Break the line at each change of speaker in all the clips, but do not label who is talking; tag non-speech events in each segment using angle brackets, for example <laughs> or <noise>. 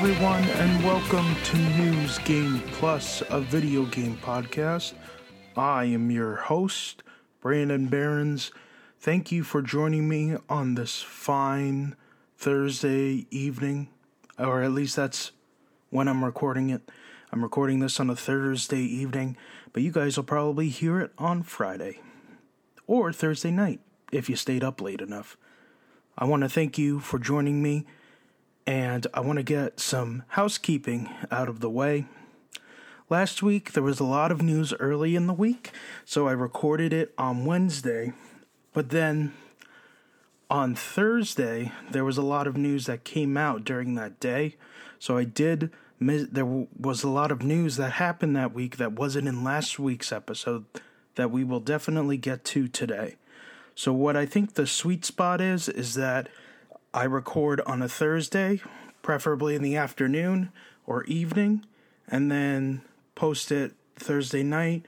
Everyone, and welcome to News Game Plus, a video game podcast. I am your host, Brandon Barons. Thank you for joining me on this fine Thursday evening, or at least that's when I'm recording it. I'm recording this on a Thursday evening, but you guys will probably hear it on Friday or Thursday night if you stayed up late enough. I want to thank you for joining me, and I want to get some housekeeping out of the way. Last week, there was a lot of news early in the week, so I recorded it on Wednesday, but then on Thursday, there was a lot of news that came out during that day, so I did. Miss- There was a lot of news that happened that week that wasn't in last week's episode that we will definitely get to today. So, what I think the sweet spot is, is that I record on a Thursday, preferably in the afternoon or evening, and then post it Thursday night,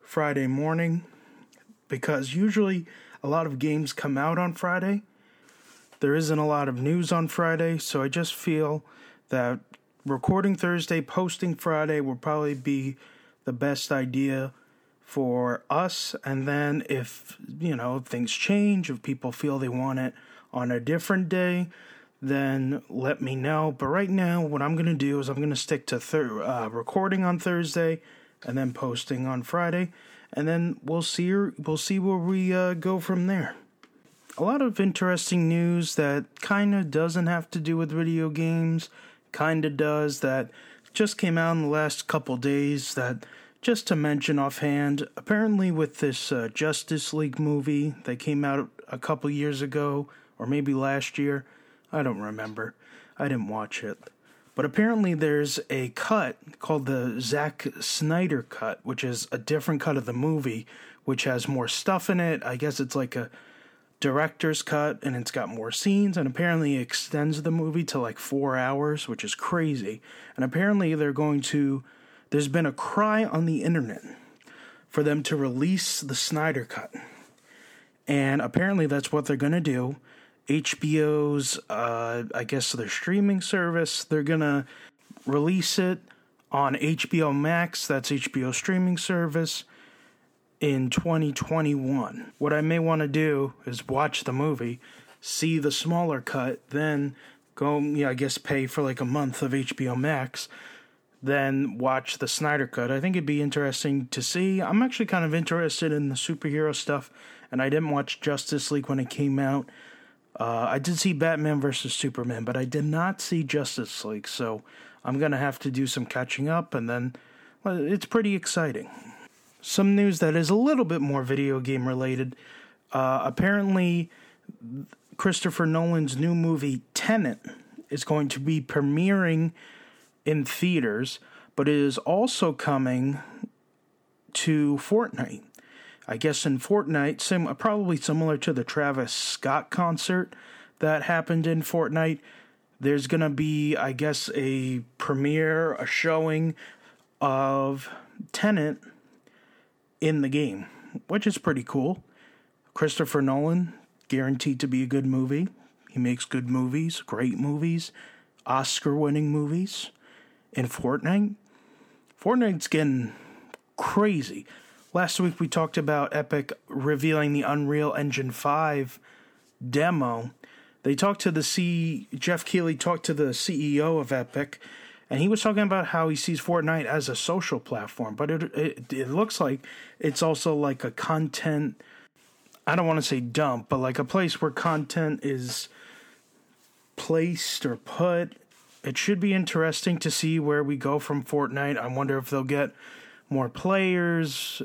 Friday morning, because usually a lot of games come out on Friday. There isn't a lot of news on Friday, so I just feel that recording Thursday, posting Friday will probably be the best idea for us. And then if, you know, things change, if people feel they want it on a different day, then let me know. But right now, what I'm going to do is I'm going to stick to thir- uh, recording on Thursday and then posting on Friday, and then we'll see we'll see where we uh, go from there. A lot of interesting news that kind of doesn't have to do with video games, kind of does that just came out in the last couple days that just to mention offhand, apparently with this uh, Justice League movie that came out a couple years ago, or maybe last year, I don't remember. I didn't watch it. But apparently there's a cut called the Zack Snyder cut, which is a different cut of the movie, which has more stuff in it. I guess it's like a director's cut and it's got more scenes and apparently extends the movie to like four hours, which is crazy. And apparently they're going to there's been a cry on the internet for them to release the Snyder cut. And apparently that's what they're going to do. HBO's, uh, I guess, their streaming service, they're to release it on HBO Max, that's HBO streaming service, in 2021. What I may want to do is watch the movie, see the smaller cut, then go, yeah, I guess, pay for like a month of HBO Max then watch the Snyder Cut. I think it'd be interesting to see. I'm actually kind of interested in the superhero stuff, and I didn't watch Justice League when it came out. Uh, I did see Batman versus Superman, but I did not see Justice League, so I'm gonna have to do some catching up, and then well, it's pretty exciting. Some news that is a little bit more video game related. Uh, apparently, Christopher Nolan's new movie Tenet is going to be premiering in theaters, but it is also coming to Fortnite. I guess in Fortnite, sim- uh, probably similar to the Travis Scott concert that happened in Fortnite, there's going to be, I guess, a premiere, a showing of Tenet in the game, which is pretty cool. Christopher Nolan, guaranteed to be a good movie. He makes good movies, great movies, Oscar winning movies in Fortnite. Fortnite's getting crazy. Last week we talked about Epic revealing the Unreal Engine 5 demo. They talked to the C Geoff Keighley talked to the CEO of Epic and he was talking about how he sees Fortnite as a social platform, but it it, it looks like it's also like a content I don't want to say dump, but like a place where content is placed or put it should be interesting to see where we go from Fortnite. I wonder if they'll get more players,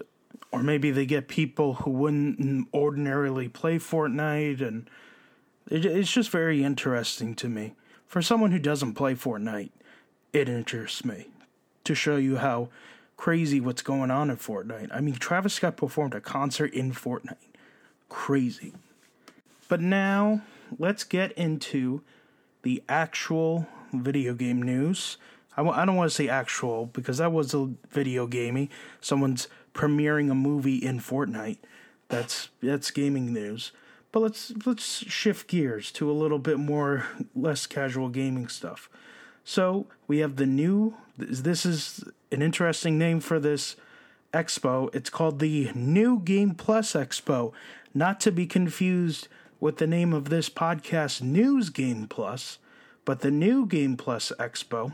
or maybe they get people who wouldn't ordinarily play Fortnite, and it, it's just very interesting to me. For someone who doesn't play Fortnite, it interests me to show you how crazy what's going on in Fortnite. I mean, Travis Scott performed a concert in Fortnite. Crazy. But now, let's get into the actual video game news. I w- I don't want to say actual because that was a video gaming. Someone's premiering a movie in Fortnite. That's that's gaming news. But let's let's shift gears to a little bit more less casual gaming stuff. So we have the new. This is an interesting name for this expo. It's called the New Game Plus Expo, not to be confused with the name of this podcast, News Game Plus, but the New Game Plus Expo.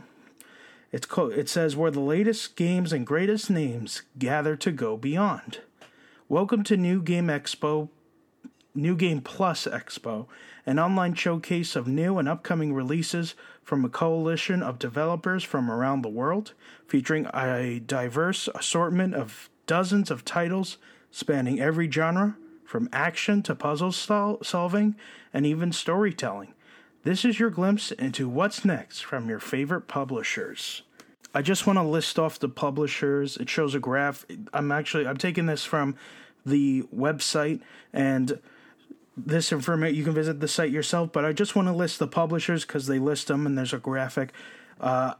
It's called, it says where the latest games and greatest names gather to go beyond. Welcome to New Game Expo, New Game Plus Expo, an online showcase of new and upcoming releases from a coalition of developers from around the world, featuring a diverse assortment of dozens of titles spanning every genre, from action to puzzle sol- solving and even storytelling. This is your glimpse into what's next from your favorite publishers. I just want to list off the publishers. It shows a graph. I'm actually I'm taking this from the website and this information you can visit the site yourself but i just want to list the publishers because they list them and there's a graphic uh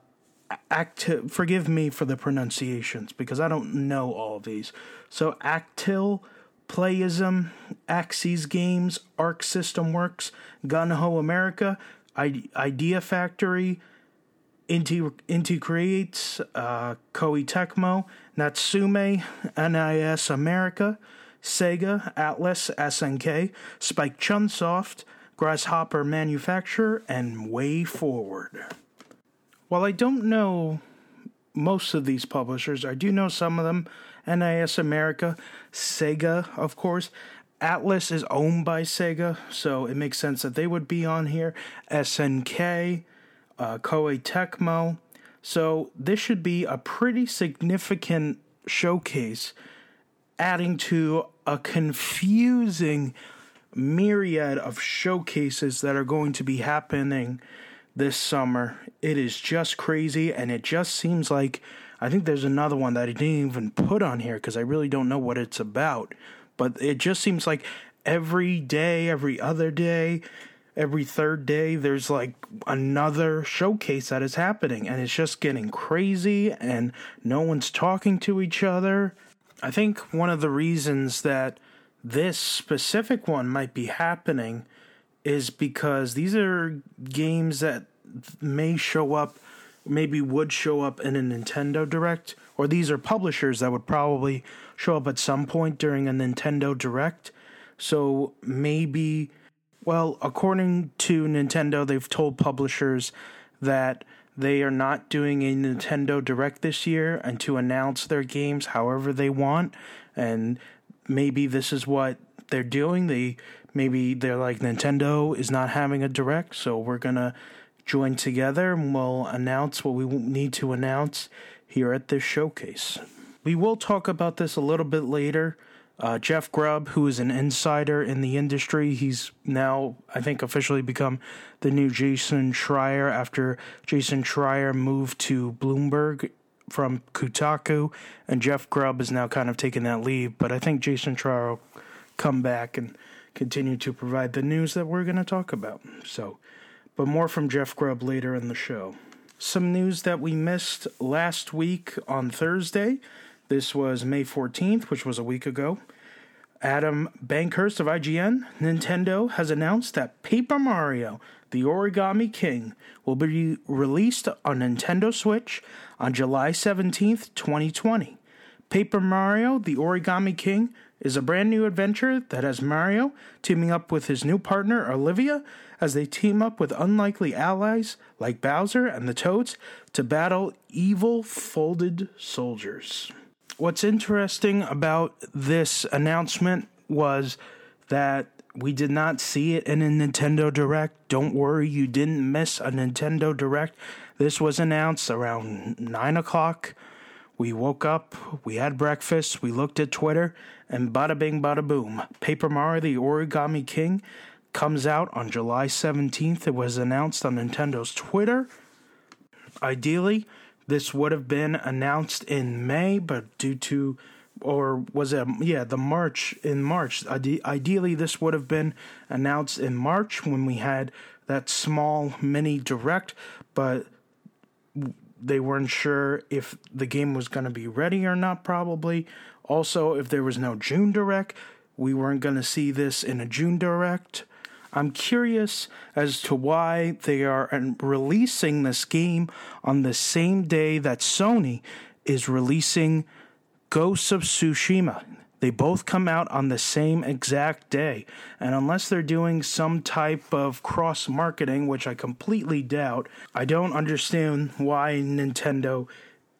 active forgive me for the pronunciations because i don't know all of these so actil playism Aksys Games arc system works GungHo America idea factory Inti, Inti creates uh, Koei Tecmo, Natsume, NIS America, Sega, Atlus, SNK, Spike Chunsoft, Grasshopper Manufacturer, and Way Forward. While I don't know most of these publishers, I do know some of them. NIS America, Sega, of course. Atlus is owned by Sega, so it makes sense that they would be on here. SNK, uh, Koei Tecmo. So this should be a pretty significant showcase adding to a confusing myriad of showcases that are going to be happening this summer. It is just crazy, and it just seems like I think there's another one that I didn't even put on here because I really don't know what it's about. But it just seems like every day, every other day, every third day, there's like another showcase that is happening, and it's just getting crazy, and no one's talking to each other. I think one of the reasons that this specific one might be happening is because these are games that may show up, maybe would show up in a Nintendo Direct, or these are publishers that would probably show up at some point during a Nintendo Direct. So maybe, well, according to Nintendo, they've told publishers that they are not doing a Nintendo Direct this year and to announce their games however they want. And maybe this is what they're doing. They maybe they're like Nintendo is not having a direct, so we're gonna join together and we'll announce what we need to announce here at this showcase. We will talk about this a little bit later uh, Jeff Grubb, who is an insider in the industry, he's now, I think, officially become the new Jason Schreier after Jason Schreier moved to Bloomberg from Kotaku, and Jeff Grubb is now kind of taking that leave. But I think Jason Schreier will come back and continue to provide the news that we're going to talk about. So, but more from Jeff Grubb later in the show. Some news that we missed last week on Thursday. This was May 14th, which was a week ago. Adam Bankhurst of IGN, Nintendo has announced that Paper Mario, the Origami King, will be released on Nintendo Switch on July 17th, 2020. Paper Mario, the Origami King, is a brand new adventure that has Mario teaming up with his new partner Olivia as they team up with unlikely allies like Bowser and the Toads to battle evil folded soldiers what's interesting about this announcement was that we did not see it in a Nintendo Direct. Don't worry, you didn't miss a Nintendo Direct. This was announced around 9 o'clock. We woke up, we had breakfast, we looked at Twitter, and bada bing, bada boom. Paper Mario the Origami King comes out on July 17th. It was announced on Nintendo's Twitter. Ideally, this would have been announced in May, but due to or was it yeah the march in march Ide- ideally this would have been announced in march when we had that small mini direct but they weren't sure if the game was going to be ready or not probably also if there was no june direct we weren't going to see this in a June Direct. I'm curious as to why they are um, releasing this game on the same day that Sony is releasing Ghosts of Tsushima. They both come out on the same exact day. And unless they're doing some type of cross marketing, which I completely doubt, I don't understand why Nintendo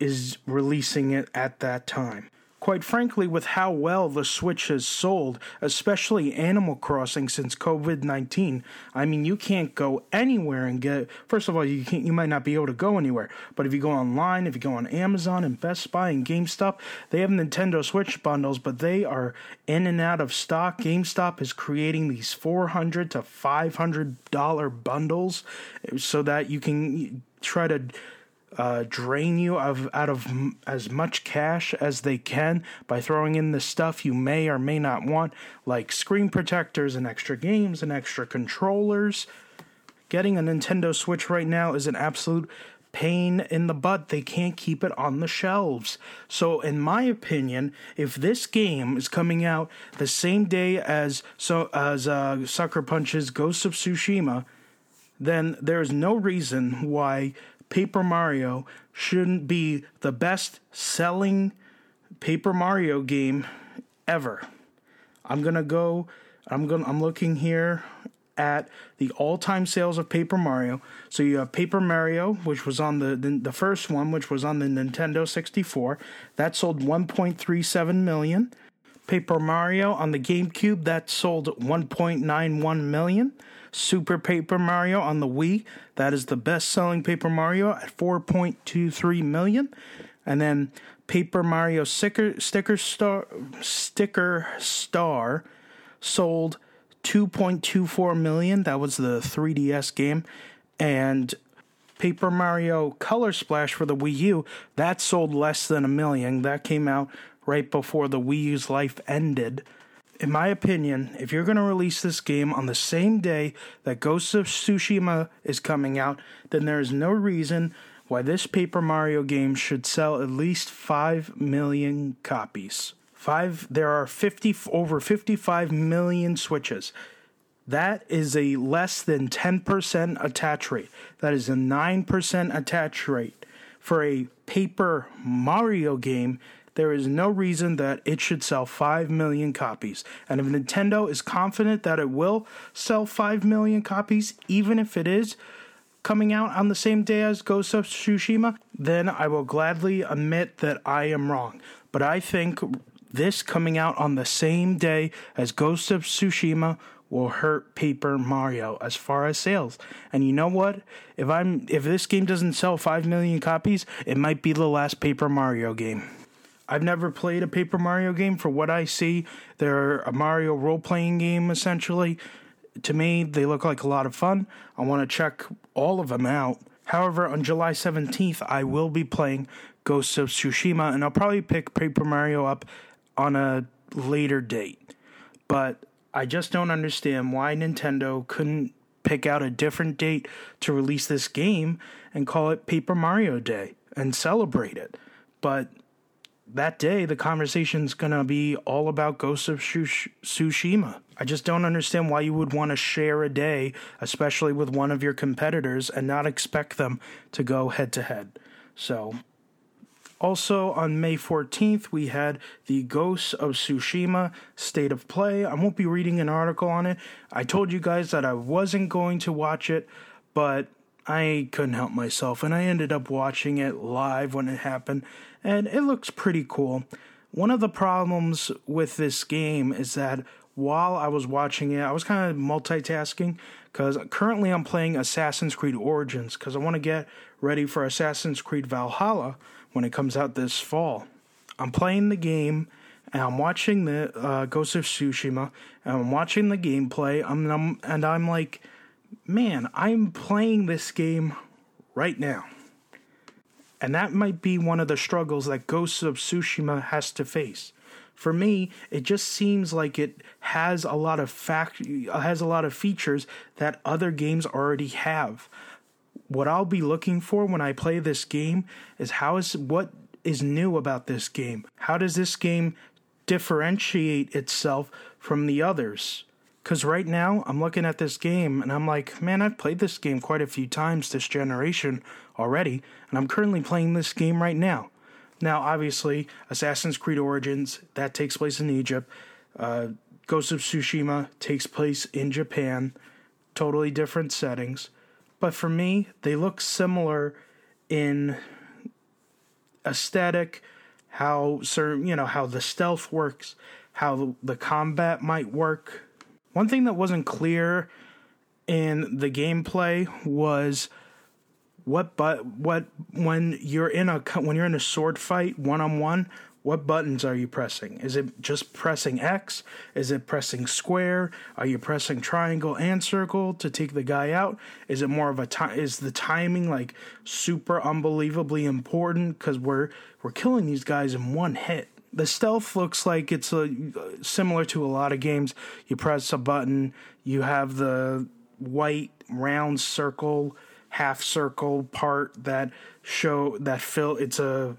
is releasing it at that time. Quite frankly, with how well the Switch has sold, especially Animal Crossing since COVID 19, I mean, you can't go anywhere and get. First of all, you can't, you might not be able to go anywhere, but if you go online, if you go on Amazon and Best Buy and GameStop, they have Nintendo Switch bundles, but they are in and out of stock. GameStop is creating these 400 to $500 bundles so that you can try to uh, drain you of out of m- as much cash as they can by throwing in the stuff you may or may not want, like screen protectors and extra games and extra controllers. Getting a Nintendo Switch right now is an absolute pain in the butt. They can't keep it on the shelves. So, in my opinion, if this game is coming out the same day as so as uh, Sucker Punch's Ghost of Tsushima, then there's no reason why Paper Mario shouldn't be the best selling Paper Mario game ever. I'm going to go I'm going I'm looking here at the all-time sales of Paper Mario. So you have Paper Mario, which was on the, the the, first one, which was on the Nintendo 64. That sold 1.37 million. Paper Mario on the GameCube that sold 1.91 million. Super Paper Mario on the Wii. That is the best selling Paper Mario at 4.23 million. And then Paper Mario Sticker, Sticker Star Sticker Star sold 2.24 million. That was the 3DS game. And Paper Mario Color Splash for the Wii U, that sold less than a million. That came out right before the Wii U's life ended in my opinion, if you're going to release this game on the same day that Ghost of Tsushima is coming out, then there is no reason why this Paper Mario game should sell at least 5 million copies. 5 there are 50 over 55 million switches. That is a less than 10% attach rate. That is a 9% attach rate for a Paper Mario game there is no reason that it should sell 5 million copies. And if Nintendo is confident that it will sell 5 million copies, even if it is coming out on the same day as Ghost of Tsushima, then I will gladly admit that I am wrong. But I think this coming out on the same day as Ghost of Tsushima will hurt Paper Mario as far as sales. And you know what? If I'm if this game doesn't sell 5 million copies, it might be the last Paper Mario game. I've never played a Paper Mario game. For what I see, they're a Mario role playing game essentially. To me, they look like a lot of fun. I want to check all of them out. However, on July 17th, I will be playing Ghosts of Tsushima, and I'll probably pick Paper Mario up on a later date. But I just don't understand why Nintendo couldn't pick out a different date to release this game and call it Paper Mario Day and celebrate it. But that day the conversation's gonna be all about Ghost of Tsushima. I just don't understand why you would want to share a day, especially with one of your competitors, and not expect them to go head to head. So, also on May 14th, we had the Ghosts of Tsushima State of Play. I won't be reading an article on it. I told you guys that I wasn't going to watch it, but I couldn't help myself, and I ended up watching it live when it happened and it looks pretty cool. One of the problems with this game is that while I was watching it, I was kind of multitasking because currently I'm playing Assassin's Creed Origins because I want to get ready for Assassin's Creed Valhalla when it comes out this fall. I'm playing the game and I'm watching the uh, Ghost of Tsushima and I'm watching the gameplay. I'm, I'm and I'm like, man, I'm playing this game right now. And that might be one of the struggles that Ghost of Tsushima has to face. For me, it just seems like it has a lot of fact has a lot of features that other games already have. What I'll be looking for when I play this game is how is what is new about this game? How does this game differentiate itself from the others. Because right now, I'm looking at this game and I'm like, man, I've played this game quite a few times this generation already, and I'm currently playing this game right now. Now, obviously, Assassin's Creed Origins, that takes place in Egypt. Uh, Ghost of Tsushima takes place in Japan. Totally different settings. But for me, they look similar in aesthetic, how certain, you know, how the stealth works, how the combat might work. One thing that wasn't clear in the gameplay was what but what when you're in a when you're in a sword fight one on one what buttons are you pressing? Is it just pressing x? Is it pressing square? Are you pressing triangle and circle to take the guy out? Is it more of a time is the timing like super unbelievably important? Cuz we're we're killing these guys in one hit the stealth looks like it's a, similar to a lot of games you press a button you have the white round circle half circle part that show that fill it's a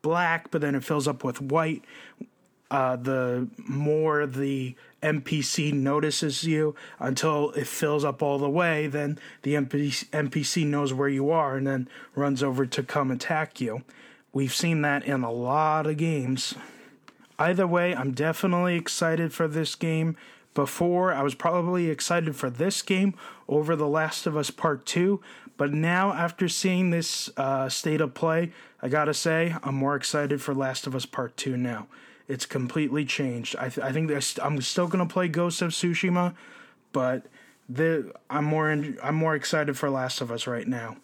black but then it fills up with white uh, the more the NPC notices you until it fills up all the way, then the NPC, NPC knows where you are and then runs over to come attack you. We've seen that in a lot of games. Either way, I'm definitely excited for this game before, I was probably excited for this game over The Last of Us Part 2, but now after seeing this uh, state of play, I gotta say, I'm more excited for Last of Us Part 2 now. It's completely changed. I, th- I think I'm still gonna play Ghost of Tsushima, but the, I'm more in, I'm more excited for Last of Us right now.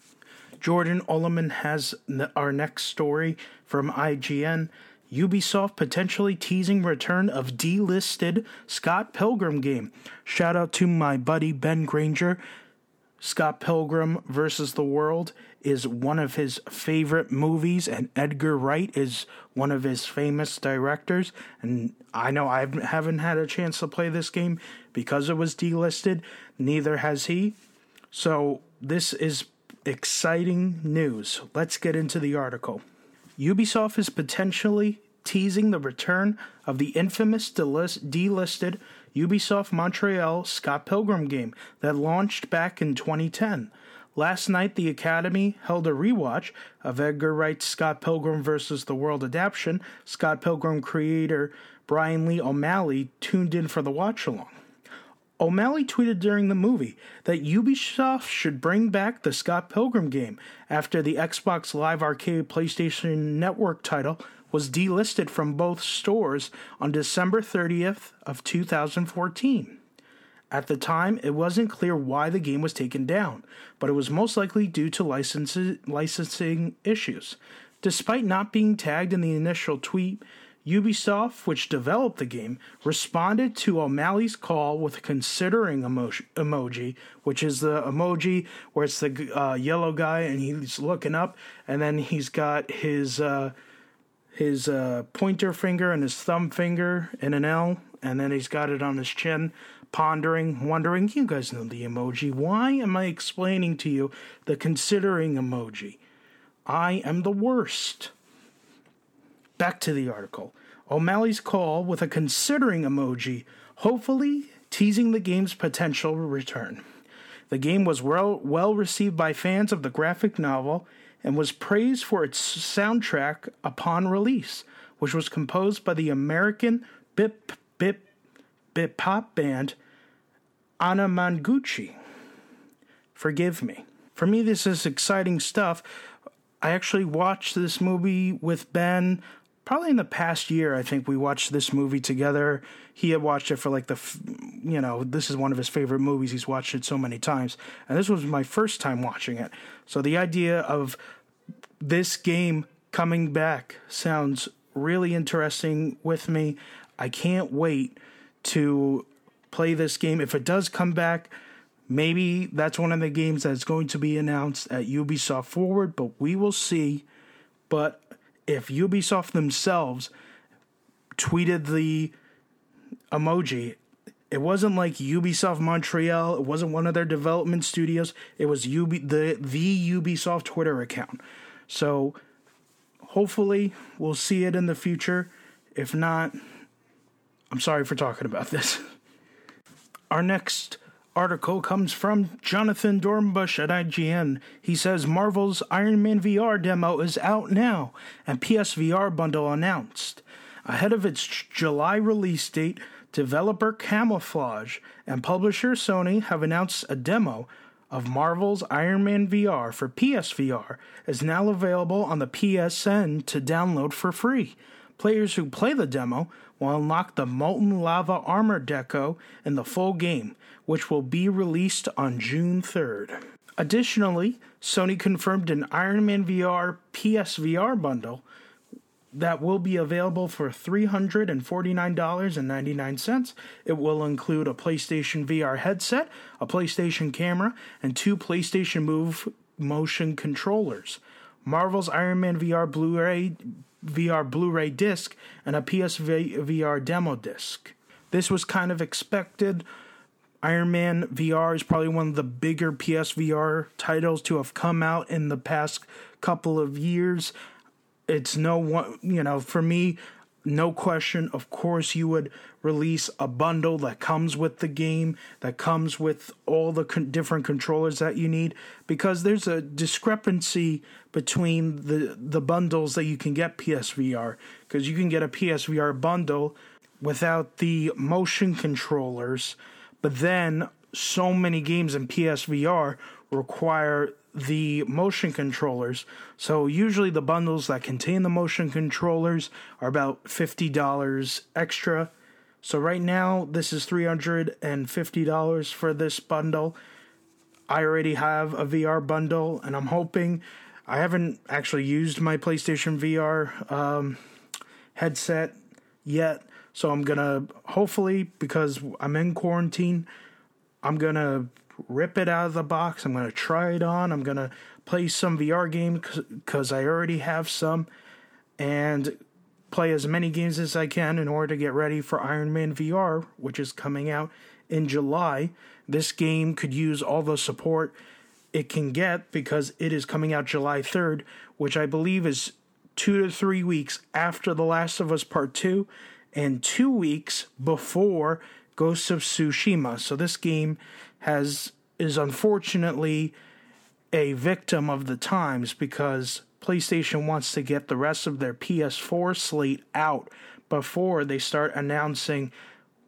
Jordan Oloman has our next story from IGN. Ubisoft potentially teasing return of delisted Scott Pilgrim game. Shout out to my buddy Ben Granger. Scott Pilgrim versus the World is one of his favorite movies, and Edgar Wright is one of his famous directors. And I know I haven't had a chance to play this game because it was delisted, neither has he. So, this is exciting news. Let's get into the article. Ubisoft is potentially teasing the return of the infamous delist- delisted Ubisoft Montreal Scott Pilgrim game that launched back in 2010. Last night, the Academy held a rewatch of Edgar Wright's Scott Pilgrim vs. the World adaptation. Scott Pilgrim creator Brian Lee O'Malley tuned in for the watch along. O'Malley tweeted during the movie that Ubisoft should bring back the Scott Pilgrim game after the Xbox Live Arcade PlayStation Network title was delisted from both stores on December 30th of 2014. At the time, it wasn't clear why the game was taken down, but it was most likely due to licensing issues. Despite not being tagged in the initial tweet, Ubisoft, which developed the game, responded to O'Malley's call with a considering emoji, emoji which is the emoji where it's the uh, yellow guy and he's looking up, and then he's got his uh, his uh, pointer finger and his thumb finger in an L, and then he's got it on his chin, pondering, wondering. You guys know the emoji. Why am I explaining to you the considering emoji? I am the worst. Back to the article. O'Malley's call with a considering emoji, hopefully teasing the game's potential return. The game was well, well received by fans of the graphic novel and was praised for its soundtrack upon release, which was composed by the American bip bip bip pop band Anamanaguchi. Forgive me. For me, this is exciting stuff. I actually watched this movie with Ben probably in the past year, I think we watched this movie together. He had watched it for like the, you know, this is one of his favorite movies. He's watched it so many times. And this was my first time watching it. So the idea of this game coming back sounds really interesting with me. I can't wait to play this game. If it does come back, maybe that's one of the games that's going to be announced at Ubisoft Forward, but we will see. But if Ubisoft themselves tweeted the emoji, it wasn't like Ubisoft Montreal. It wasn't one of their development studios. It was the the Ubisoft Twitter account. So hopefully we'll see it in the future. If not, I'm sorry for talking about this. <laughs> Our next article comes from Jonathan Dornbush at IGN. He says Marvel's Iron Man VR demo is out now and PSVR bundle announced. Ahead of its July release date, developer Camouflaj and publisher Sony have announced a demo of Marvel's Iron Man VR for PSVR is now available on the PSN to download for free. Players who play the demo will unlock the Molten Lava armor deco in the full game, which will be released on June 3rd. Additionally, Sony confirmed an Iron Man VR PSVR bundle that will be available for $349.99. It will include a PlayStation VR headset, a PlayStation camera, and two PlayStation Move motion controllers. Marvel's Iron Man VR Blu-ray VR Blu-ray disc and a PSVR demo disc. This was kind of expected. Iron Man VR is probably one of the bigger PSVR titles to have come out in the past couple of years it's no one, you know, for me, no question. Of course, you would release a bundle that comes with the game, that comes with all the con- different controllers that you need, because there's a discrepancy between the the bundles that you can get PSVR. Because you can get a PSVR bundle without the motion controllers, but then so many games in PSVR require the motion controllers. So usually the bundles that contain the motion controllers are about $50 extra. So right now this is $350 for this bundle. I already have a VR bundle and I'm hoping I haven't actually used my PlayStation VR um, headset yet. So I'm to hopefully because I'm in quarantine, I'm to rip it out of the box. I'm to try it on. I'm to play some VR games because I already have some and play as many games as I can in order to get ready for Iron Man VR, which is coming out in July. This game could use all the support it can get because it is coming out July 3rd, which I believe is two to three weeks after The Last of Us Part 2 and two weeks before Ghost of Tsushima. So this game has is unfortunately a victim of the times because PlayStation wants to get the rest of their PS4 slate out before they start announcing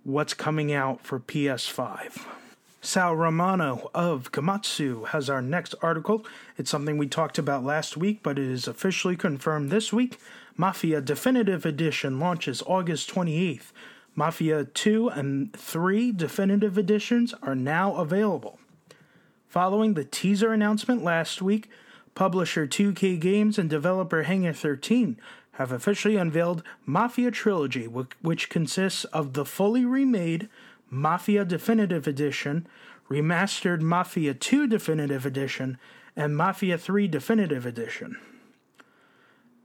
what's coming out for PS5. Sal Romano of Gematsu has our next article. It's something we talked about last week, but it is officially confirmed this week. Mafia Definitive Edition launches August 28th. Mafia 2 and 3 Definitive Editions are now available. Following the teaser announcement last week, publisher 2K Games and developer Hangar 13 have officially unveiled Mafia Trilogy, which consists of the fully remade Mafia Definitive Edition, remastered Mafia 2 Definitive Edition, and Mafia 3 Definitive Edition.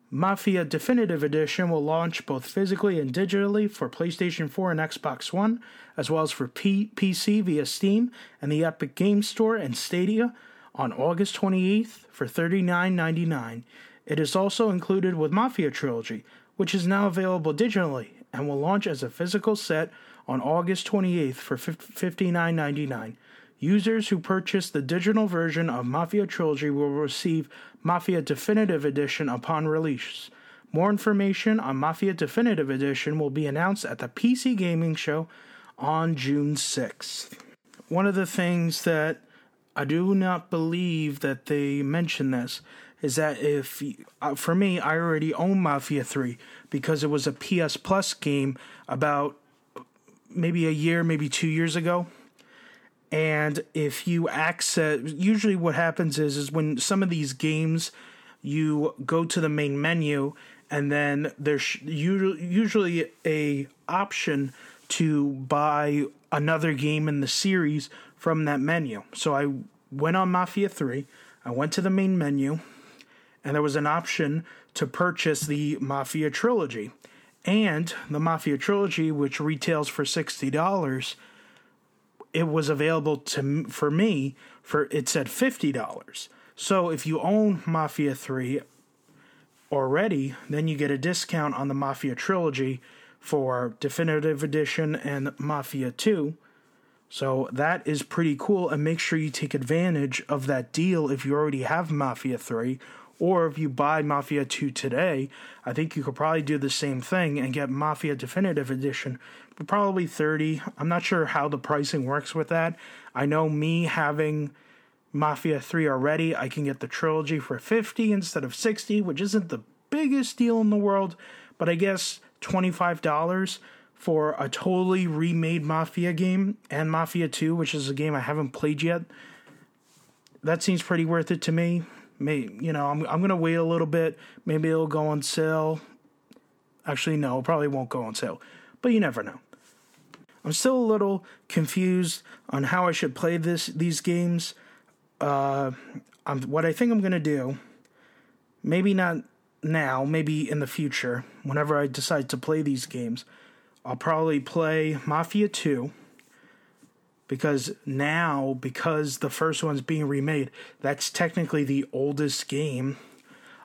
Mafia Definitive Edition will launch both physically and digitally for PlayStation 4 and Xbox One, as well as for P- PC via Steam and the Epic Games Store and Stadia on August 28th for $39.99. It is also included with Mafia Trilogy, which is now available digitally and will launch as a physical set on August 28th for $59.99. Users who purchase the digital version of Mafia Trilogy will receive Mafia Definitive Edition upon release. More information on Mafia Definitive Edition will be announced at the PC Gaming Show on June 6th. One of the things that I do not believe that they mention this is that if uh, for me I already own Mafia 3 because it was a PS Plus game about maybe a year, maybe 2 years ago. And if you access usually what happens is is when some of these games you go to the main menu and then there's usually a option to buy another game in the series from that menu. So i went on mafia 3 i went to the main menu and there was an option to purchase the mafia trilogy and the mafia trilogy which retails for $60 it was available to for me for it said fifty dollars. So if you own Mafia Three already, then you get a discount on the Mafia trilogy for Definitive Edition and Mafia 2. So that is pretty cool, and make sure you take advantage of that deal if you already have Mafia 3, or if you buy Mafia 2 today. I think you could probably do the same thing and get Mafia Definitive Edition for probably 30. I'm not sure how the pricing works with that. I know me having Mafia 3 already, I can get the trilogy for 50 instead of 60, which isn't the biggest deal in the world, but I guess $25 for a totally remade Mafia game and Mafia 2, which is a game I haven't played yet. That seems pretty worth it to me. May you know, I'm I'm gonna wait a little bit. Maybe it'll go on sale. Actually, no, probably won't go on sale. But you never know. I'm still a little confused on how I should play this these games. Uh, I'm, what I think I'm gonna do, maybe not now, maybe in the future, whenever I decide to play these games, I'll probably play Mafia 2 because now, because the first one's being remade, that's technically the oldest game.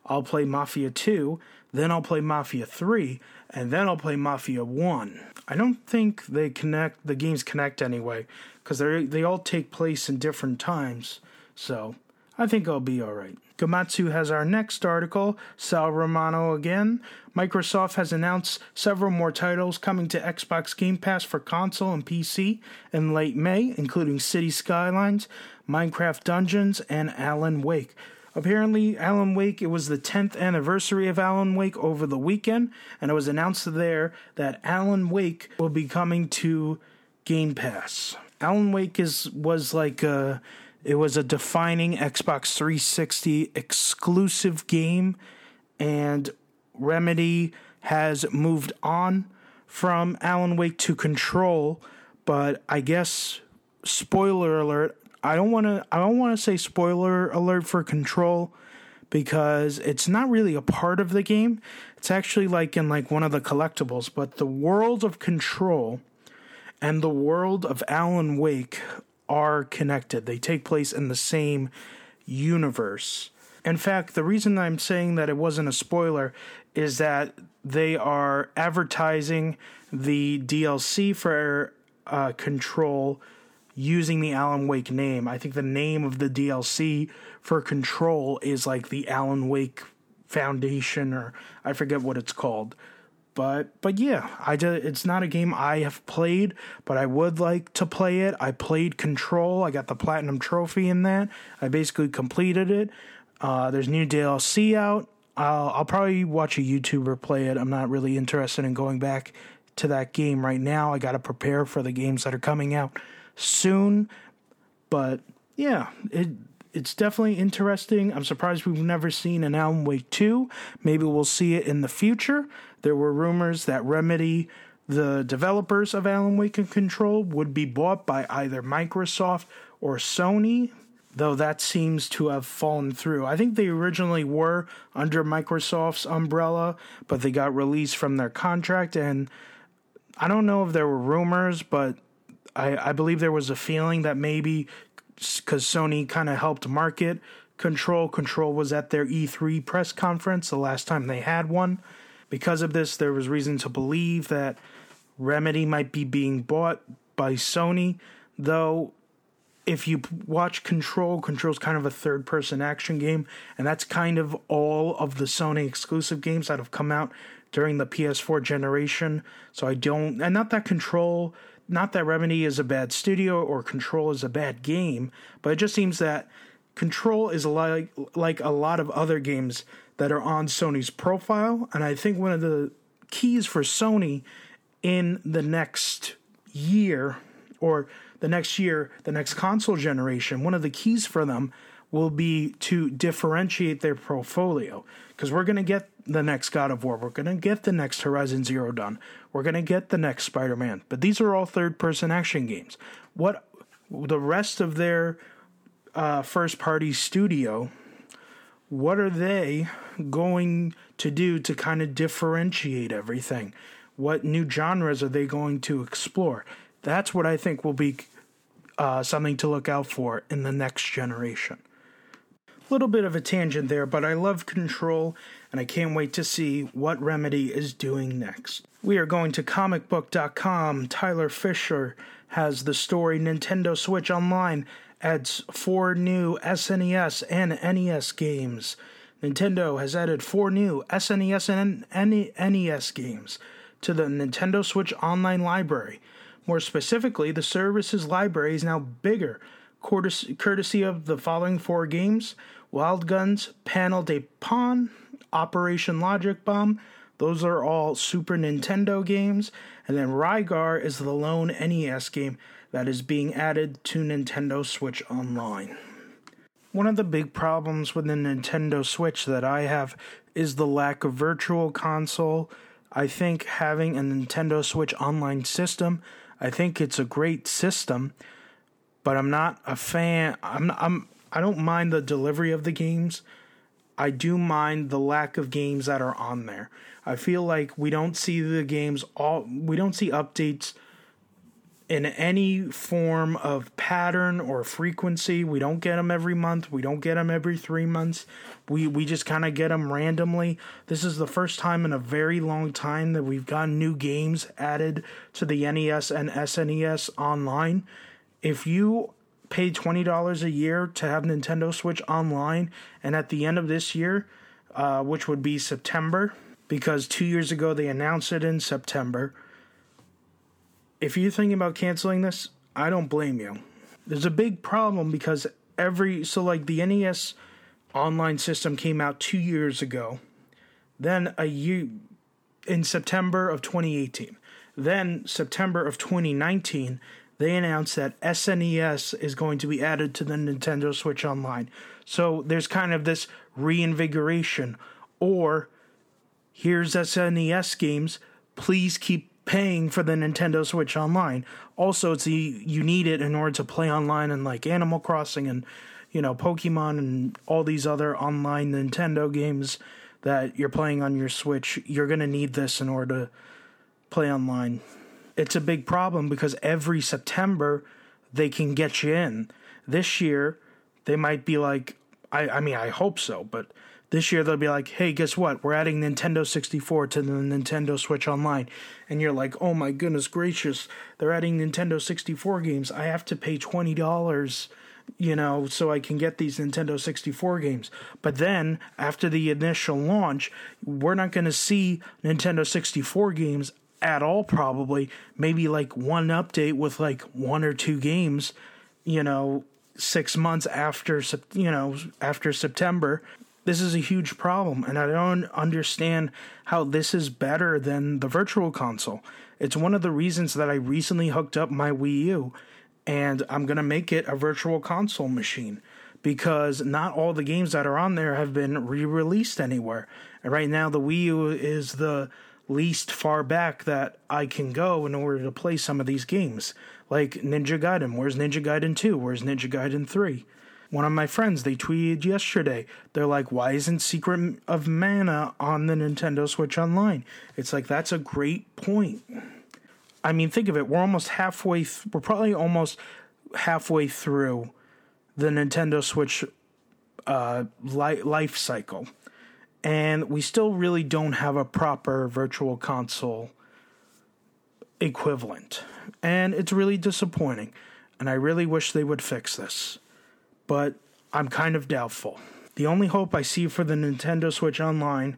I'll play Mafia 2, then I'll play Mafia 3, and then I'll play Mafia 1. I don't think they connect, the games connect anyway, because they all take place in different times. So I think I'll be alright. Gematsu has our next article, Sal Romano again. Microsoft has announced several more titles coming to Xbox Game Pass for console and PC in late May, including City Skylines, Minecraft Dungeons, and Alan Wake. Apparently, Alan Wake, it was the 10th anniversary of Alan Wake over the weekend, and it was announced there that Alan Wake will be coming to Game Pass. Alan Wake is was like a it was a defining Xbox 360 exclusive game, and Remedy has moved on from Alan Wake to Control, but I guess spoiler alert, I don't want to I don't want to say spoiler alert for Control because it's not really a part of the game. It's actually like in like one of the collectibles, but the world of Control and the world of Alan Wake are connected. They take place in the same universe. In fact, the reason I'm saying that it wasn't a spoiler is that they are advertising the DLC for uh, Control using the Alan Wake name. I think the name of the DLC for Control is like the Alan Wake Foundation, or I forget what it's called. But but yeah, I just, it's not a game I have played, but I would like to play it. I played Control. I got the platinum trophy in that. I basically completed it. Uh, there's new DLC out. I'll, I'll probably watch a YouTuber play it. I'm not really interested in going back to that game right now. I got to prepare for the games that are coming out soon. But yeah, it it's definitely interesting. I'm surprised we've never seen an Alan Wake 2. Maybe we'll see it in the future. There were rumors that Remedy, the developers of Alan Wake and Control, would be bought by either Microsoft or Sony, though that seems to have fallen through. I think they originally were under Microsoft's umbrella, but they got released from their contract. And I don't know if there were rumors, but I, I believe there was a feeling that maybe because Sony kind of helped market Control. Control was at their E3 press conference the last time they had one. Because of this, there was reason to believe that Remedy might be being bought by Sony, though if you watch Control, Control's kind of a third person action game, and that's kind of all of the Sony exclusive games that have come out during the PS4 generation. So I don't, and not that Control not that Remedy is a bad studio or Control is a bad game, but it just seems that Control is like like a lot of other games that are on Sony's profile, and I think one of the keys for Sony in the next year or the next year, the next console generation, one of the keys for them will be to differentiate their portfolio because we're going to get the next God of War, we're going to get the next Horizon Zero Dawn, we're going to get the next Spider Man. But these are all third person action games. What the rest of their uh, first party studio, what are they going to do to kind of differentiate everything? What new genres are they going to explore? That's what I think will be uh, something to look out for in the next generation. little bit of a tangent there, but I love Control, and I can't wait to see what Remedy is doing next. We are going to comicbook.com. Tyler Fisher has the story Nintendo Switch Online adds four new SNES and NES games. Nintendo has added four new SNES and NES games to the Nintendo Switch Online library. More specifically, the service's library is now bigger, courtesy of the following four games Wild Guns, Panel de Pon, Operation Logic Bomb. Those are all Super Nintendo games. And then Rygar is the lone NES game that is being added to Nintendo Switch Online. One of the big problems with the Nintendo Switch that I have is the lack of virtual console. I think having a Nintendo Switch online system, I think it's a great system, but I'm not a fan. I'm I'm I don't mind the delivery of the games. I do mind the lack of games that are on there. I feel like we don't see the games all we don't see updates in any form of pattern or frequency. We don't get them every month. We don't get them every three months. We we just kind of get them randomly. This is the first time in a very long time that we've gotten new games added to the NES and SNES online. If you pay twenty dollars a year to have Nintendo Switch online, and at the end of this year, uh, which would be September, because two years ago they announced it in September if you're thinking about canceling this, I don't blame you. There's a big problem because every so like the NES online system came out 2 years ago. Then a year in September of 2018. Then September of 2019, they announced that SNES is going to be added to the Nintendo Switch Online. So there's kind of this reinvigoration or here's SNES games, please keep paying for the Nintendo Switch Online. Also, it's the you need it in order to play online and like Animal Crossing and you know Pokemon and all these other online Nintendo games that you're playing on your Switch. You're gonna need this in order to play online. It's a big problem because every September they can get you in. This year they might be like, I, I mean, I hope so, but this year they'll be like, hey, guess what? We're adding Nintendo 64 to the Nintendo Switch Online. And you're like, oh my goodness gracious, they're adding Nintendo 64 games. I have to pay $20, you know, so I can get these Nintendo 64 games. But then, after the initial launch, we're not going to see Nintendo 64 games at all, probably. Maybe like one update with like one or two games, you know, six months after you know after September this is a huge problem, and I don't understand how this is better than the Virtual Console. It's one of the reasons that I recently hooked up my Wii U, and I'm going to make it a Virtual Console machine because not all the games that are on there have been re released anywhere. And right now, the Wii U is the least far back that I can go in order to play some of these games. Like Ninja Gaiden. Where's Ninja Gaiden 2? Where's Ninja Gaiden 3? One of my friends they tweeted yesterday. They're like why isn't secret of mana on the nintendo switch online? It's like that's a great point. I mean think of it. We're almost halfway th- we're probably almost halfway through the nintendo switch uh, li- life cycle. And we still really don't have a proper virtual console equivalent. And it's really disappointing. And i really wish they would fix this but I'm kind of doubtful. The only hope I see for the Nintendo Switch Online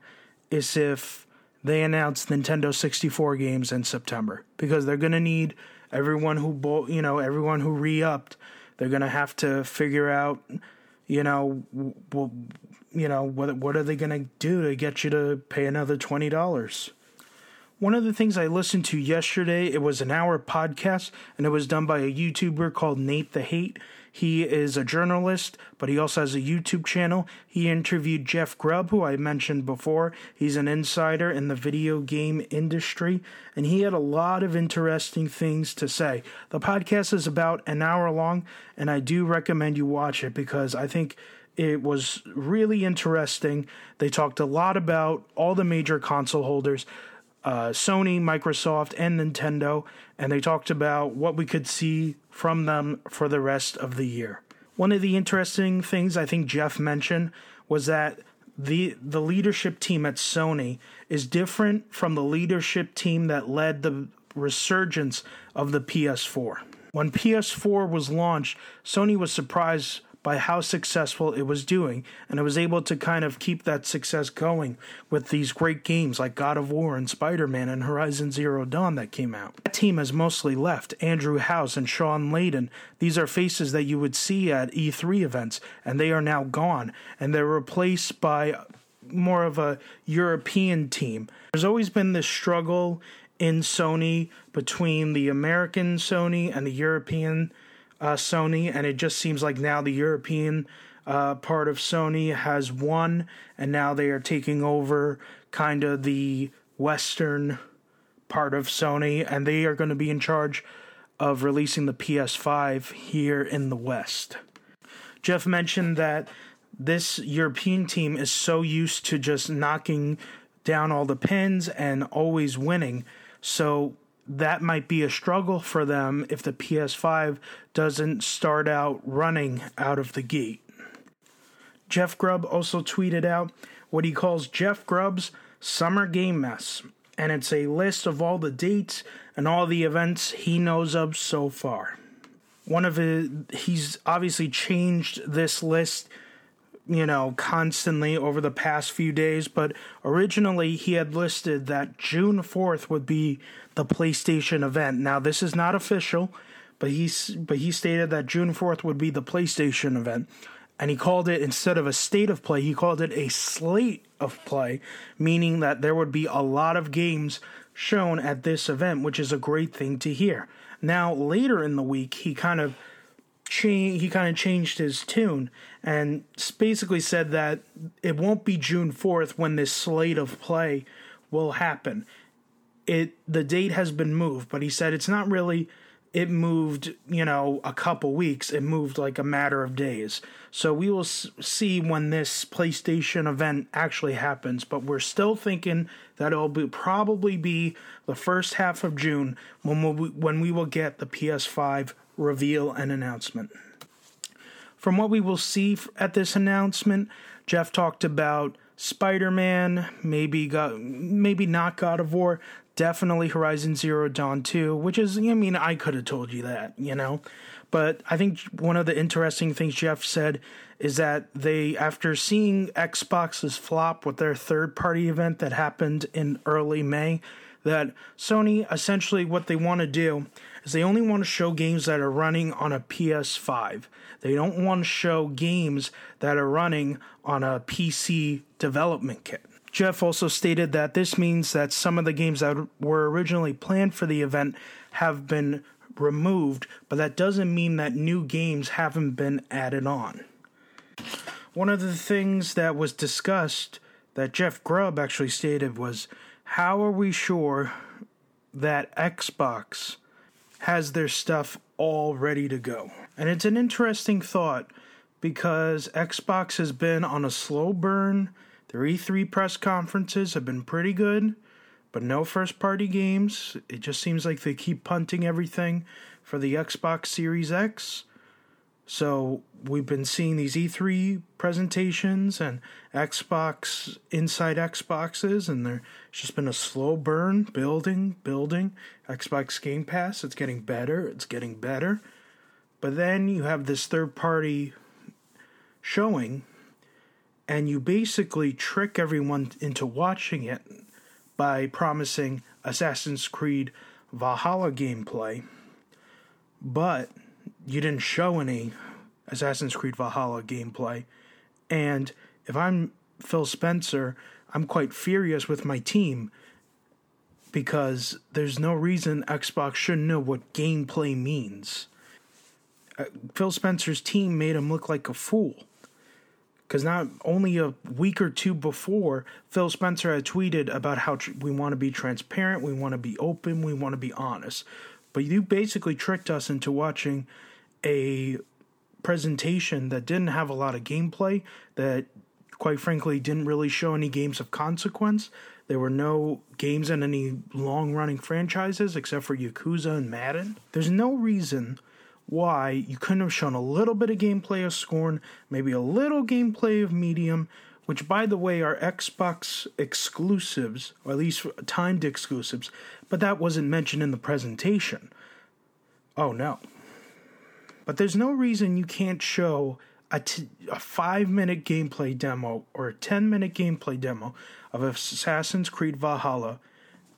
is if they announce Nintendo 64 games in September because they're going to need everyone who bought, you know, everyone who re-upped, they're going to have to figure out, you know, well, you know, what what are they going to do to get you to pay another $20? One of the things I listened to yesterday, it was an hour podcast and it was done by a YouTuber called Nate the Hate he is a journalist, but he also has a YouTube channel. He interviewed Jeff Grubb, who I mentioned before. He's an insider in the video game industry, and he had a lot of interesting things to say. The podcast is about an hour long, and I do recommend you watch it because I think it was really interesting. They talked a lot about all the major console holders uh, Sony, Microsoft, and Nintendo, and they talked about what we could see from them for the rest of the year. One of the interesting things I think Jeff mentioned was that the the leadership team at Sony is different from the leadership team that led the resurgence of the PS4. When PS4 was launched, Sony was surprised by how successful it was doing, and it was able to kind of keep that success going with these great games like God of War and Spider Man and Horizon Zero Dawn that came out. That team has mostly left. Andrew House and Shawn Layden, these are faces that you would see at E3 events, and they are now gone, and they're replaced by more of a European team. There's always been this struggle in Sony between the American Sony and the European uh, Sony, and it just seems like now the European uh, part of Sony has won, and now they are taking over kind of the Western part of Sony, and they are going to be in charge of releasing the PS5 here in the West. Jeff mentioned that this European team is so used to just knocking down all the pins and always winning. So that might be a struggle for them if the PS5 doesn't start out running out of the gate. Jeff Grubb also tweeted out what he calls Jeff Grubb's Summer Game Mess, and it's a list of all the dates and all the events he knows of so far. One of his, he's obviously changed this list you know, constantly over the past few days, but originally he had listed that June 4th would be the PlayStation event. Now, this is not official, but he but he stated that June 4th would be the PlayStation event. And he called it instead of a state of play, he called it a slate of play, meaning that there would be a lot of games shown at this event, which is a great thing to hear. Now, later in the week, he kind of change he kind of changed his tune and basically said that it won't be June 4th when this slate of play will happen. It the date has been moved, but he said it's not really it moved, you know, a couple weeks. It moved like a matter of days. So we will see when this PlayStation event actually happens, but we're still thinking that it'll be probably be the first half of June when we when we will get the PS5 reveal and announcement. From what we will see at this announcement, Jeff talked about Spider-Man, maybe got maybe not God of War, definitely Horizon Zero Dawn 2, which is I mean, I could have told you that, you know. But I think one of the interesting things Jeff said is that they after seeing Xbox's flop with their third party event that happened in early May, that Sony essentially what they want to do is they only want to show games that are running on a PS5. They don't want to show games that are running on a PC development kit. Jeff also stated that this means that some of the games that were originally planned for the event have been removed, but that doesn't mean that new games haven't been added on. One of the things that was discussed that Jeff Grubb actually stated was how are we sure that Xbox has their stuff all ready to go. And it's an interesting thought because Xbox has been on a slow burn. Their E3 press conferences have been pretty good, but no first party games. It just seems like they keep punting everything for the Xbox Series X. So we've been seeing these E3 presentations and Xbox inside Xboxes, and there's just been a slow burn, building, building. Xbox Game Pass, it's getting better, it's getting better. But then you have this third party showing, and you basically trick everyone into watching it by promising Assassin's Creed Valhalla gameplay, but you didn't show any Assassin's Creed Valhalla gameplay. And if I'm Phil Spencer, I'm quite furious with my team because there's no reason Xbox shouldn't know what gameplay means. Uh, Phil Spencer's team made him look like a fool. Because not only a week or two before, Phil Spencer had tweeted about how tr- we want to be transparent, we want to be open, we want to be honest. But you basically tricked us into watching a presentation that didn't have a lot of gameplay, that quite frankly didn't really show any games of consequence. There were no games in any long running franchises except for Yakuza and Madden. There's no reason why you couldn't have shown a little bit of gameplay of Scorn, maybe a little gameplay of Medium, which, by the way, are Xbox exclusives, or at least timed exclusives, but that wasn't mentioned in the presentation. Oh no. But there's no reason you can't show a, t- a five minute gameplay demo or a 10 minute gameplay demo of Assassin's Creed Valhalla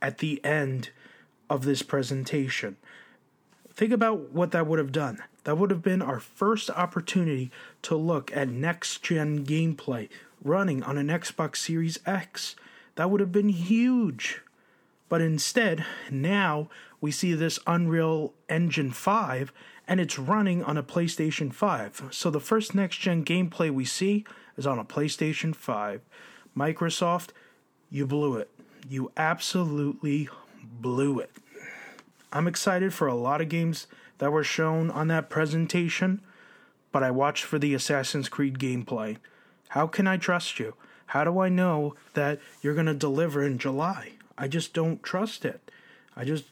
at the end of this presentation. Think about what that would have done. That would have been our first opportunity to look at next gen gameplay running on an Xbox Series X. That would have been huge. But instead, now we see this Unreal Engine 5 and it's running on a PlayStation 5. So the first next gen gameplay we see is on a PlayStation 5. Microsoft, you blew it. You absolutely blew it. I'm excited for a lot of games that were shown on that presentation, but I watched for the Assassin's Creed gameplay. How can I trust you? How do I know that you're going to deliver in July? I just don't trust it. I just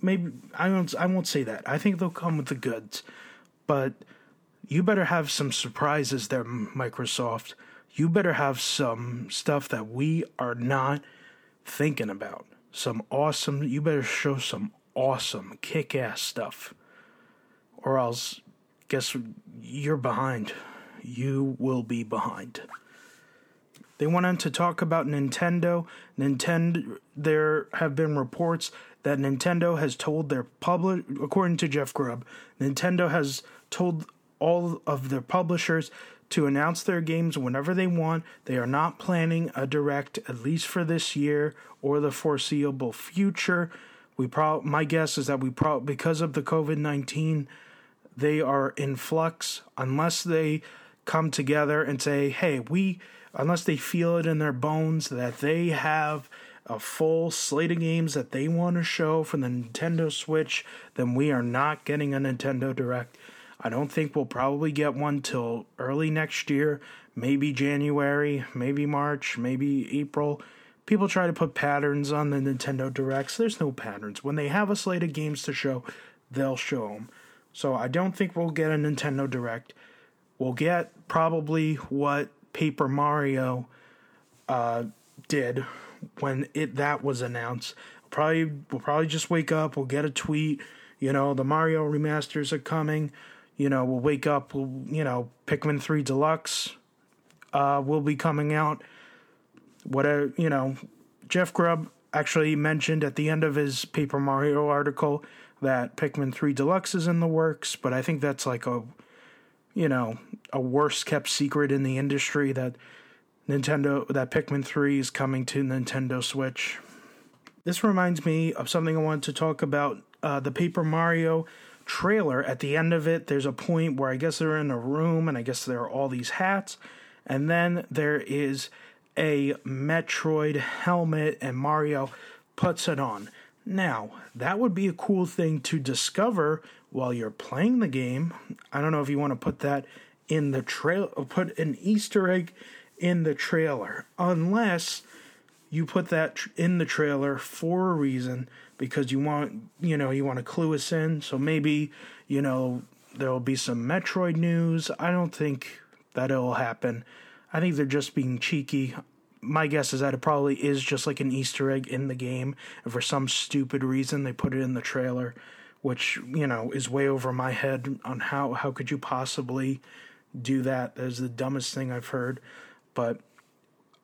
maybe I won't I won't say that. I think they'll come with the goods. But you better have some surprises there, Microsoft. You better have some stuff that we are not thinking about. Some awesome, you better show some awesome, kick ass stuff. Or else, guess you're behind. You will be behind. They went on to talk about Nintendo. Nintendo, there have been reports that Nintendo has told their public, according to Jeff Grubb, Nintendo has told all of their publishers to announce their games whenever they want. They are not planning a direct, at least for this year or the foreseeable future. We my guess is that we because of the COVID nineteen, they are in flux unless they come together and say, "Hey, we," unless they feel it in their bones that they have a full slate of games that they want to show for the Nintendo Switch, then we are not getting a Nintendo Direct. I don't think we'll probably get one till early next year, maybe January, maybe March, maybe April. People try to put patterns on the Nintendo Directs. There's no patterns. When they have a slate of games to show, they'll show them. So I don't think we'll get a Nintendo Direct. We'll get probably what Paper Mario uh, did when it that was announced. Probably we'll probably just wake up. We'll get a tweet. You know the Mario remasters are coming you know, we'll wake up, we'll, you know, Pikmin 3 Deluxe uh, will be coming out. What a, you know, Jeff Grubb actually mentioned at the end of his Paper Mario article that Pikmin 3 Deluxe is in the works, but I think that's like a, you know, a worst kept secret in the industry that Nintendo, that Pikmin 3 is coming to Nintendo Switch. This reminds me of something I wanted to talk about uh, the Paper Mario trailer, at the end of it, there's a point where I guess they're in a room and I guess there are all these hats. And then there is a Metroid helmet and Mario puts it on. Now, that would be a cool thing to discover while you're playing the game. I don't know if you want to put that in the trail put an Easter egg in the trailer unless you put that in the trailer for a reason because you want you know you want to clue us in. So maybe you know there will be some Metroid news. I don't think that it'll happen. I think they're just being cheeky. My guess is that it probably is just like an Easter egg in the game, and for some stupid reason they put it in the trailer, which you know is way over my head on how how could you possibly do that? That is the dumbest thing I've heard. But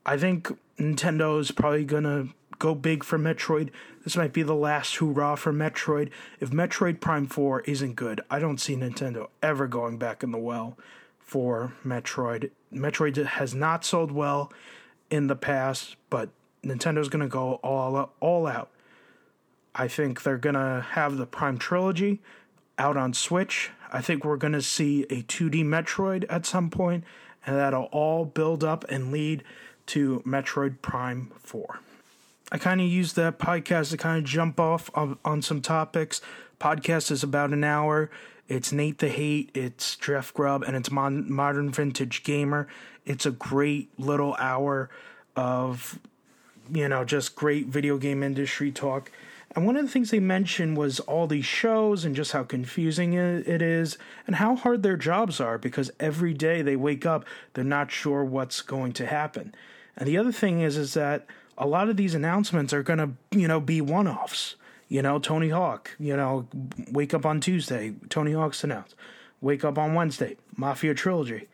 I think Nintendo is probably gonna go big for Metroid. This might be the last hurrah for Metroid. If Metroid Prime 4 isn't good, I don't see Nintendo ever going back in the well for Metroid. Metroid has not sold well in the past, but Nintendo's going to go all all out. I think they're going to have the Prime trilogy out on Switch. I think we're going to see a 2D Metroid at some point, and that'll all build up and lead to Metroid Prime 4. I kind of use that podcast to kind of jump off on, on some topics. Podcast is about an hour. It's Nate the Hate, it's Jeff Grubb, and it's Mon- Modern Vintage Gamer. It's a great little hour of, you know, just great video game industry talk. And one of the things they mentioned was all these shows and just how confusing it is and how hard their jobs are because every day they wake up, they're not sure what's going to happen. And the other thing is, is that a lot of these announcements are going to, you know, be one offs. You know, Tony Hawk, you know, wake up on Tuesday, Tony Hawk's announced. Wake up on Wednesday, Mafia Trilogy.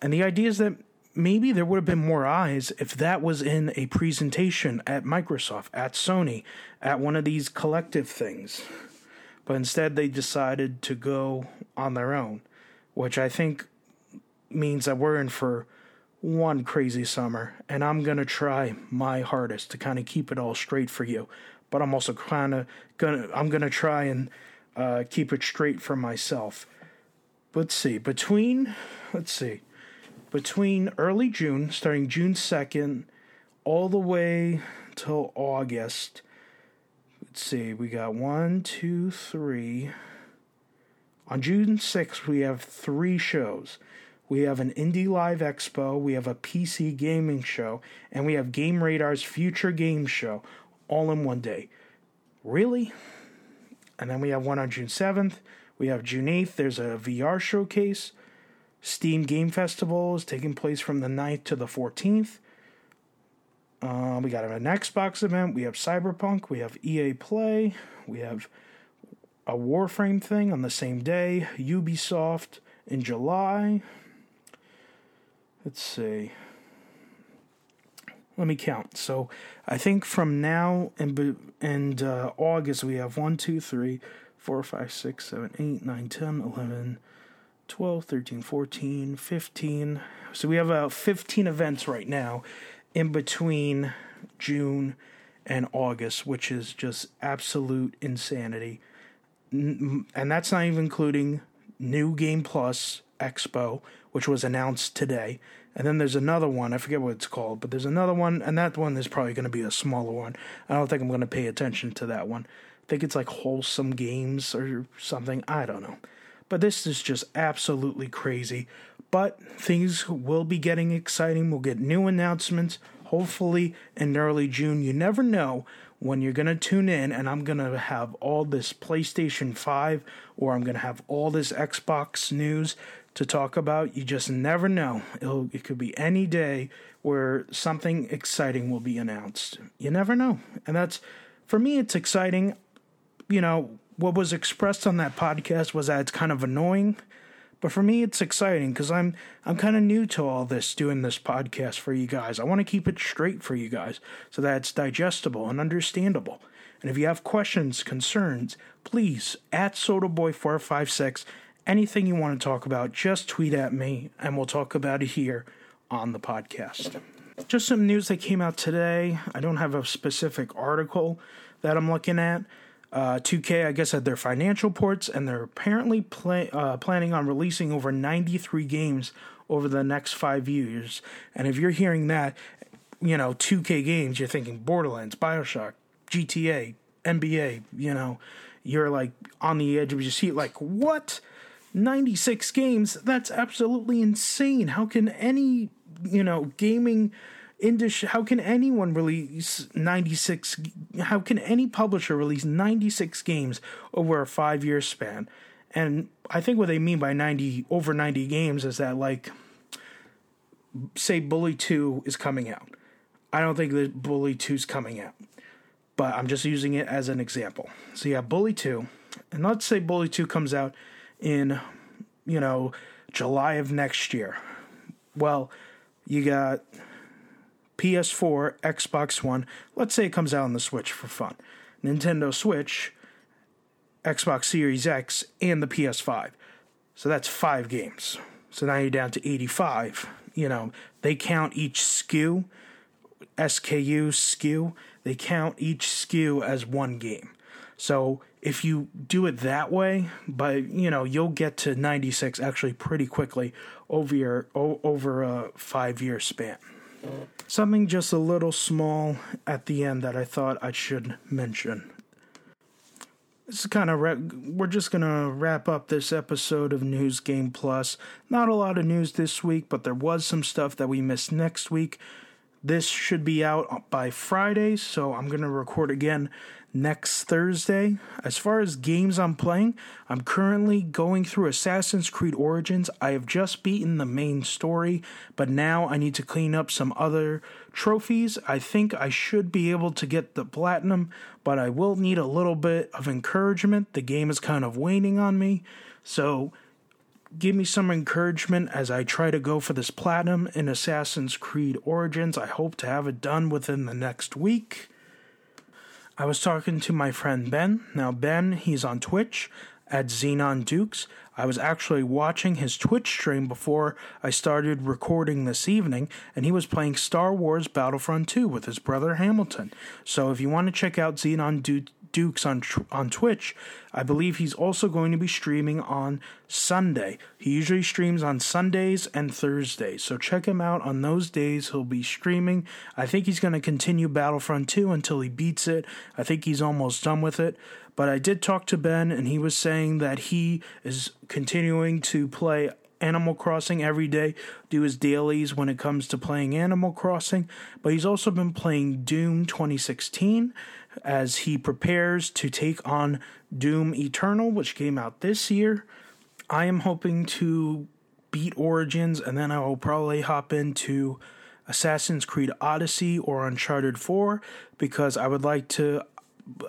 And the idea is that maybe there would have been more eyes if that was in a presentation at Microsoft, at Sony, at one of these collective things. But instead, they decided to go on their own, which I think means that we're in for one crazy summer. And I'm going to try my hardest to kind of keep it all straight for you. But I'm also kind of going to, I'm going to try and uh, keep it straight for myself. Let's see, between, let's see between early June, starting June 2nd, all the way till August. Let's see, we got one, two, three. On June 6th, we have three shows. We have an Indie Live Expo, we have a PC gaming show, and we have Game Radar's Future Game Show all in one day. Really? And then we have one on June 7th. We have June 8th, there's a VR showcase. Steam Game Festival is taking place from the 9th to the 14th. Uh, we got an Xbox event. We have Cyberpunk. We have EA Play. We have a Warframe thing on the same day. Ubisoft in July. Let's see. Let me count. So I think from now and and uh, August we have 1, 2, 3, 4, 5, 6, 7, 8, 9, 10, 11, 12, 13, 14, 15. So we have about 15 events right now in between June and August, which is just absolute insanity. And that's not even including New Game Plus Expo, which was announced today. And then there's another one, I forget what it's called, but there's another one, and that one is probably going to be a smaller one. I don't think I'm going to pay attention to that one. I think it's like Wholesome Games or something. I don't know. But this is just absolutely crazy. But things will be getting exciting. We'll get new announcements, hopefully in early June. You never know when you're going to tune in, and I'm going to have all this PlayStation 5 or I'm going to have all this Xbox news to talk about. You just never know. It'll, it could be any day where something exciting will be announced. You never know. And that's, for me, it's exciting. You know, what was expressed on that podcast was that it's kind of annoying. But for me, it's exciting because I'm I'm kind of new to all this, doing this podcast for you guys. I want to keep it straight for you guys so that it's digestible and understandable. And if you have questions, concerns, please at SodaBoy456, anything you want to talk about, just tweet at me and we'll talk about it here on the podcast. Just some news that came out today. I don't have a specific article that I'm looking at, uh, 2K, I guess, had their financial ports, and they're apparently play, uh, planning on releasing over 93 games over the next five years. And if you're hearing that, you know, 2K games, you're thinking Borderlands, Bioshock, GTA, NBA, you know, you're like on the edge of your seat, like, what? 96 games? That's absolutely insane. How can any, you know, gaming industry how can anyone release 96 how can any publisher release 96 games over a 5 year span and i think what they mean by 90 over 90 games is that like say bully 2 is coming out i don't think that bully 2 is coming out but i'm just using it as an example so yeah bully 2 and let's say bully 2 comes out in you know july of next year well you got PS4, Xbox One. Let's say it comes out on the Switch for fun. Nintendo Switch, Xbox Series X, and the PS5. So that's five games. So now you're down to 85. You know, they count each SKU, SKU, SKU, they count each SKU as one game. So if you do it that way, but you know, you'll get to 96 actually pretty quickly over your over a 5-year span. Something just a little small at the end that I thought I should mention. This is kind of ra- we're just gonna wrap up this episode of News Game Plus. Not a lot of news this week, but there was some stuff that we missed next week. This should be out by Friday, so I'm to record again next Thursday. As far as games I'm playing, I'm currently going through Assassin's Creed Origins. I have just beaten the main story, but now I need to clean up some other trophies. I think I should be able to get the platinum, but I will need a little bit of encouragement. The game is kind of waning on me, so give me some encouragement as I try to go for this platinum in Assassin's Creed Origins. I hope to have it done within the next week. I was talking to my friend Ben. Now, Ben, he's on Twitch at Xenon Dukes. I was actually watching his Twitch stream before I started recording this evening, and he was playing Star Wars Battlefront 2 with his brother Hamilton. So if you want to check out Xenon Dukes on on Twitch, I believe he's also going to be streaming on Sunday. He usually streams on Sundays and Thursdays, so check him out on those days. He'll be streaming. I think he's going to continue Battlefront 2 until he beats it. I think he's almost done with it. But I did talk to Ben, and he was saying that he is continuing to play Animal Crossing every day, do his dailies when it comes to playing Animal Crossing. But he's also been playing Doom 2016 as he prepares to take on Doom Eternal, which came out this year. I am hoping to beat Origins, and then I will probably hop into Assassin's Creed Odyssey or Uncharted 4 because I would like to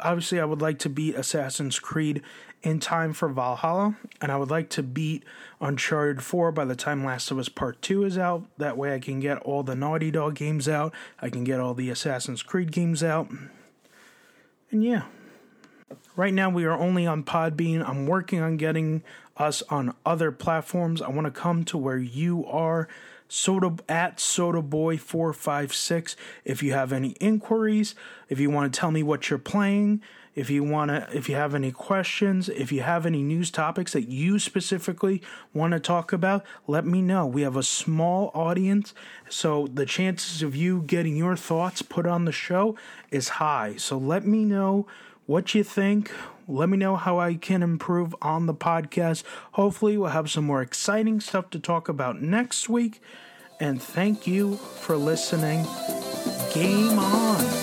obviously I would like to beat Assassin's Creed in time for Valhalla, and I would like to beat Uncharted 4 by the time Last of Us Part 2 is out. That way I can get all the Naughty Dog games out, I can get all the Assassin's Creed games out. And yeah. Right now we are only on Podbean. I'm working on getting us on other platforms. I want to come to where you are soda at sodaboy456 if you have any inquiries if you want to tell me what you're playing if you want to if you have any questions if you have any news topics that you specifically want to talk about let me know we have a small audience so the chances of you getting your thoughts put on the show is high so let me know what you think let me know how I can improve on the podcast. Hopefully, we'll have some more exciting stuff to talk about next week. And thank you for listening. Game on.